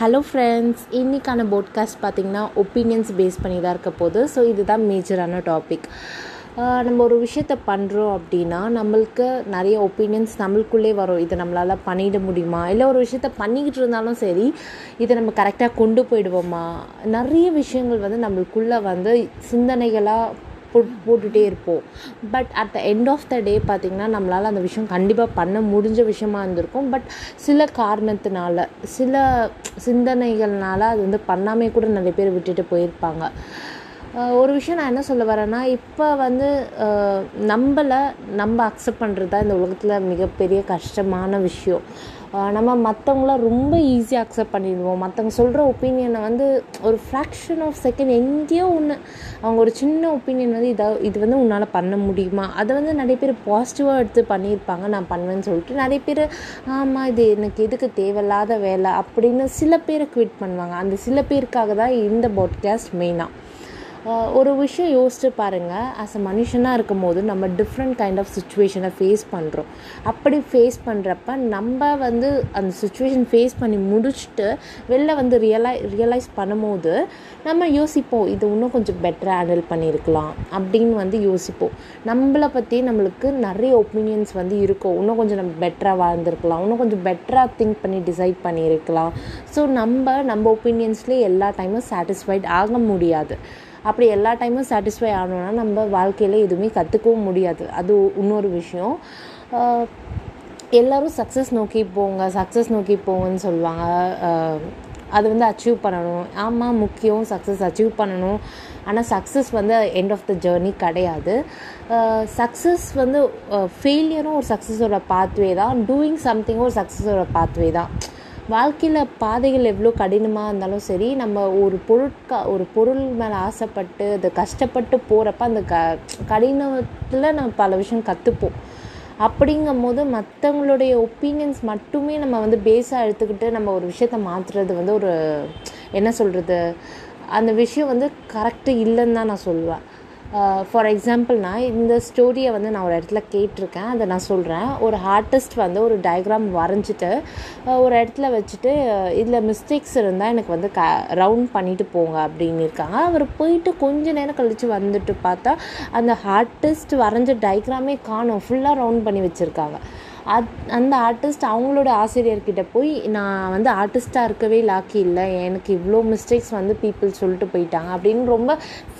Hello friends இன்றைக்கான podcast பார்த்திங்கன்னா opinions base பண்ணி தான் இருக்க போகுது. ஸோ இதுதான் மேஜரான டாபிக் நம்ம ஒரு விஷயத்த பண்ணுறோம் அப்படின்னா நம்மளுக்கு நிறைய ஒப்பீனியன்ஸ் நம்மளுக்குள்ளே வரும். இதை நம்மளால் பண்ணிட முடியுமா? இல்லை ஒரு விஷயத்த பண்ணிக்கிட்டு இருந்தாலும் சரி இதை நம்ம கரெக்டாக கொண்டு போயிடுவோமா? நிறைய விஷயங்கள் வந்து நம்மளுக்குள்ளே வந்து சிந்தனைகளாக போட் போட்டுகிட்டே இருப்போம். But at the end of the day பார்த்திங்கன்னா நம்மளால் அந்த விஷயம் கண்டிப்பாக பண்ண முடிஞ்ச விஷயமா இருந்திருக்கும். பட் சில காரணத்தினால சில சிந்தனைகள்னால அது வந்து பண்ணாமே கூட நிறைய பேர் விட்டுட்டு போயிருப்பாங்க. ஒரு விஷயம் நான் என்ன சொல்ல வரேன்னா இப்போ வந்து நம்மளை நம்ம அக்செப்ட் பண்ணுறது தான் இந்த உலகத்தில் மிகப்பெரிய கஷ்டமான விஷயம். நம்ம மற்றவங்கள ரொம்ப ஈஸியாக அக்செப்ட் பண்ணிடுவோம். மற்றவங்க சொல்கிற ஒப்பீனியனை வந்து ஒரு ஃப்ராக்ஷன் ஆஃப் செகண்ட் எங்கேயோ ஒன்று அவங்க ஒரு சின்ன ஒப்பீனியன் வந்து இதை இது வந்து உன்னால் பண்ண முடியுமா? அதை வந்து நிறைய பேர் பாசிட்டிவாக எடுத்து பண்ணியிருப்பாங்க நான் பண்ணுவேன்னு சொல்லிட்டு. நிறைய பேர் ஆமாம் இது எனக்கு எதுக்கு தேவையில்லாத வேலை? அப்படின்னு சில பேரை குவிட் பண்ணுவாங்க. அந்த சில பேருக்காக தான் இந்த பாட்காஸ்ட் மெயினாக ஒரு விஷயம் யோசிச்சு பாருங்கள் ஆஸ் அ மனுஷனாக இருக்கும் போது நம்ம டிஃப்ரெண்ட் கைண்ட் ஆஃப் சுச்சுவேஷனை ஃபேஸ் பண்ணுறோம் அப்படி ஃபேஸ் பண்ணுறப்ப நம்ம வந்து அந்த சுச்சுவேஷன் ஃபேஸ் பண்ணி முடிச்சுட்டு வெளில வந்து ரியலை ரியலைஸ் பண்ணும்போது நம்ம யோசிப்போம் இது இன்னும் கொஞ்சம் பெட்டராக ஹேண்டில் பண்ணியிருக்கலாம் அப்படின்னு வந்து யோசிப்போம். நம்மளை பற்றி நம்மளுக்கு நிறைய ஒப்பீனியன்ஸ் வந்து இருக்கும். இன்னும் கொஞ்சம் நம்ம பெட்டராக வாழ்ந்துருக்கலாம். இன்னும் கொஞ்சம் பெட்டராக திங்க் பண்ணி டிசைட் பண்ணியிருக்கலாம். ஸோ நம்ம நம்ம ஒப்பீனியன்ஸ்லேயே எல்லா டைமும் சாட்டிஸ்ஃபைட் ஆக முடியாது. அப்படி எல்லா டைமும் சாட்டிஸ்ஃபை ஆகணும்னா நம்ம வாழ்க்கையில் எதுவுமே கற்றுக்கவும் முடியாது. அது இன்னொரு விஷயம். எல்லோரும் சக்ஸஸ் நோக்கி போங்க சக்ஸஸ் நோக்கி போங்கன்னு சொல்லுவாங்க. அது வந்து அச்சீவ் பண்ணணும். ஆமாம் முக்கியம் சக்ஸஸ் அச்சீவ் பண்ணணும். ஆனால் சக்ஸஸ் வந்து எண்ட் ஆஃப் த ஜேர்னி கிடையாது. சக்ஸஸ் வந்து ஃபெயிலியரும் ஒரு சக்ஸஸோட பாத்வே தான். டூயிங் சம்திங்கும் ஒரு சக்ஸஸோட பாத்வே தான். வாழ்க்கையில் பாதைகள் எவ்வளோ கடினமாக இருந்தாலும் சரி நம்ம ஒரு பொருட்கா ஒரு பொருள் மேலே ஆசைப்பட்டு அதை கஷ்டப்பட்டு போகிறப்ப அந்த க கடினத்தில் நம்ம பல விஷயம் கற்றுப்போம் அப்படிங்கும் போது மற்றவங்களுடைய ஒப்பீனியன்ஸ் மட்டுமே நம்ம வந்து பேஸாக எடுத்துக்கிட்டு நம்ம ஒரு விஷயத்த மாற்றுறது வந்து ஒரு என்ன சொல்கிறது அந்த விஷயம் வந்து கரெக்டு இல்லைன்னு தான் நான் சொல்லுவேன். ஃபார் எக்ஸாம்பிள் நான் இந்த ஸ்டோரியை வந்து நான் ஒரு இடத்துல கேட்டிருக்கேன். அதை நான் சொல்கிறேன் ஒரு ஆர்டிஸ்ட் வந்து ஒரு டயக்ராம் வரைஞ்சிட்டு ஒரு இடத்துல வச்சுட்டு இதில் மிஸ்டேக்ஸ் இருந்தால் எனக்கு வந்து க ரவுண்ட் பண்ணிவிட்டு போங்க அப்படின்னு இருக்காங்க. அவர் போயிட்டு கொஞ்ச நேரம் கழித்து வந்துட்டு பார்த்தா அந்த ஆர்டிஸ்ட் வரைஞ்ச டயக்ராமே காணும். ஃபுல்லாக ரவுண்ட் பண்ணி வச்சுருக்காங்க. அத் அந்த ஆர்டிஸ்ட் அவங்களோட ஆசிரியர்கிட்ட போய் நான் வந்து ஆர்டிஸ்ட்டாக இருக்கவே லாக்கி இல்லை. எனக்கு இவ்வளோ மிஸ்டேக்ஸ் வந்து பீப்புள் சொல்லிட்டு போயிட்டாங்க. அப்படின்னு ரொம்ப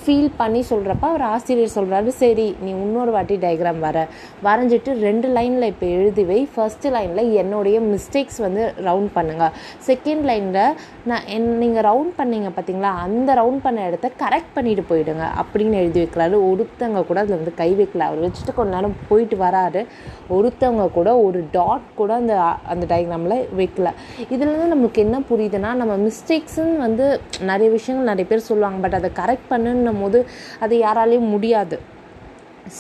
ஃபீல் பண்ணி சொல்கிறப்ப அவர் ஆசிரியர் சொல்கிறாரு சரி நீ இன்னொரு வாட்டி டயக்ராம் வர. வரைஞ்சிட்டு ரெண்டு லைனில் இப்போ எழுதி வை. ஃபஸ்ட்டு லைனில் என்னுடைய மிஸ்டேக்ஸ் வந்து ரவுண்ட் பண்ணுங்கள் செகண்ட் லைனில் நான் என் நீங்கள் ரவுண்ட் பண்ணீங்க பார்த்தீங்களா அந்த ரவுண்ட் பண்ண இடத்த கரெக்ட் பண்ணிட்டு போயிடுங்க அப்படின்னு எழுதி வைக்கிறாரு. ஒருத்தவங்க கூட அதில் வந்து கை வைக்கல. அவர் வச்சுட்டு கொஞ்ச நேரம் போயிட்டு வராரு. ஒருத்தவங்க கூட ஒரு டாட் கூட அந்த அந்த டயக்ராமில் வைக்கல. இதுலேருந்து நம்மளுக்கு என்ன புரியுதுன்னா நம்ம மிஸ்டேக்ஸுன்னு வந்து நிறைய விஷயங்கள் நிறைய பேர் சொல்லுவாங்க. பட் அதை கரெக்ட் பண்ணுன்னு போது அது யாராலையும் முடியாது.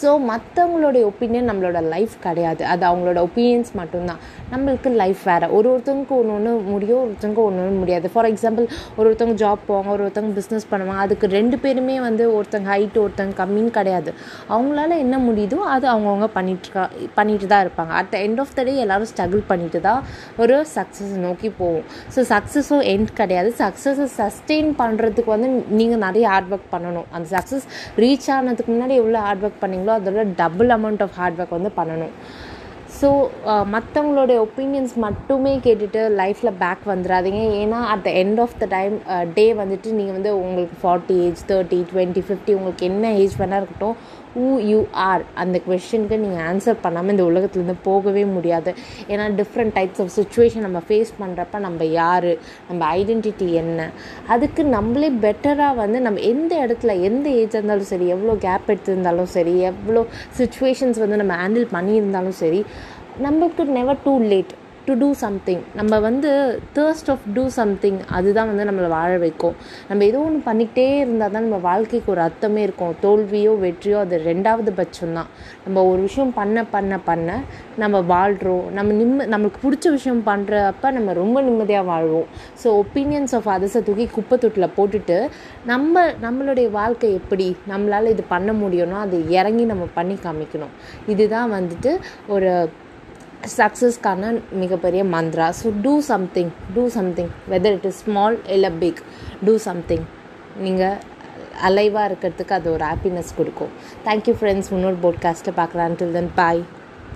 ஸோ மற்றவங்களுடைய ஒப்பீனியன் நம்மளோட லைஃப் கிடையாது. அது அவங்களோட ஒப்பீனியன்ஸ் மட்டும்தான். நம்மளுக்கு லைஃப் வேறு. ஒரு ஒருத்தவங்களுக்கு ஒன்று ஒன்று முடியும் ஒருத்தவங்க ஒன்று ஒன்று முடியாது. ஃபார் எக்ஸாம்பிள் ஒரு ஒருத்தவங்க ஜாப் போவாங்க ஒரு ஒருத்தவங்க பிஸ்னஸ் பண்ணுவாங்க. அதுக்கு ரெண்டு பேருமே வந்து ஒருத்தங்க ஹைட்டு ஒருத்தங்க கம்மின்னு கிடையாது. அவங்களால என்ன முடியுதோ அது அவங்கவுங்க பண்ணிட்டுருக்கா பண்ணிட்டு தான் இருப்பாங்க. At the end of the day எல்லோரும் ஸ்ட்ரகிள் பண்ணிட்டு தான் ஒரு சக்ஸஸ் நோக்கி போவோம் ஸோ சக்ஸஸும் எண்ட் கிடையாது. சக்ஸஸை சஸ்டெயின் பண்ணுறதுக்கு வந்து நீங்கள் நிறைய ஹார்ட் ஒர்க் பண்ணணும். அந்த சக்ஸஸ் ரீச் ஆனதுக்கு முன்னாடி எவ்வளோ ஹார்ட் ஒர்க் பண்ணி பண்ணீங்களோ அதோட double amount of hard work வந்து பண்ணணும். ஸோ மற்றவங்களுடைய ஒப்பீனியன்ஸ் மட்டுமே கேட்டுட்டு லைஃப்பில் பேக் வந்துடாதீங்க ஏன்னா at the end of the time day வந்துட்டு நீங்கள் வந்து உங்களுக்கு forty age thirty twenty fifty உங்களுக்கு என்ன ஏஜ் வேணால் இருக்கட்டும் ஹூ யூ ஆர் அந்த கொஷனுக்கு நீங்கள் ஆன்சர் பண்ணாமல் இந்த உலகத்துலேருந்து போகவே முடியாது. ஏன்னா டிஃப்ரெண்ட் டைப்ஸ் ஆஃப் சுச்சுவேஷன் நம்ம ஃபேஸ் பண்ணுறப்ப நம்ம யார் நம்ம ஐடென்டிட்டி என்ன? அதுக்கு நம்மளே பெட்டராக வந்து நம்ம எந்த இடத்துல எந்த ஏஜாக இருந்தாலும் சரி எவ்வளோ கேப் எடுத்திருந்தாலும் சரி எவ்வளோ சுச்சுவேஷன்ஸ் வந்து நம்ம ஹேண்டில் பண்ணியிருந்தாலும் சரி நம்மளுக்கு never too late to do something நம்ம வந்து தேர்ஸ்ட் ஆஃப் டூ சம்திங் அதுதான் வந்து நம்மளை வாழ வைக்கும். நம்ம ஏதோ ஒன்று பண்ணிக்கிட்டே இருந்தால் தான் நம்ம வாழ்க்கைக்கு ஒரு அர்த்தமே இருக்கும். தோல்வியோ வெற்றியோ அது ரெண்டாவது பட்சம்தான். நம்ம ஒரு விஷயம் பண்ண பண்ண பண்ண நம்ம வாழ்கிறோம் நம்ம நிம்ம நம்மளுக்கு பிடிச்ச விஷயம் பண்ணுறப்ப நம்ம ரொம்ப நிம்மதியாக வாழ்வோம். ஸோ ஒப்பீனியன்ஸ் ஆஃப் அதர்ஸை தூக்கி குப்பை தொட்டில் போட்டுட்டு நம்ம நம்மளுடைய வாழ்க்கை எப்படி? நம்மளால் இது பண்ண முடியும்னா அது இறங்கி நம்ம பண்ணி காமிக்கணும். இதுதான் வந்துட்டு ஒரு சக்ஸஸ்க்கான மிகப்பெரிய Mantra so do something do something whether it is small இல்லை பிக் டூ சம்திங் நீங்கள் அலைவாக இருக்கிறதுக்கு அது ஒரு ஹாப்பினஸ் கொடுக்கும். தேங்க்யூ ஃப்ரெண்ட்ஸ் இன்னொரு போட்காஸ்ட்டை பார்க்கலாம். டில் தென் பாய்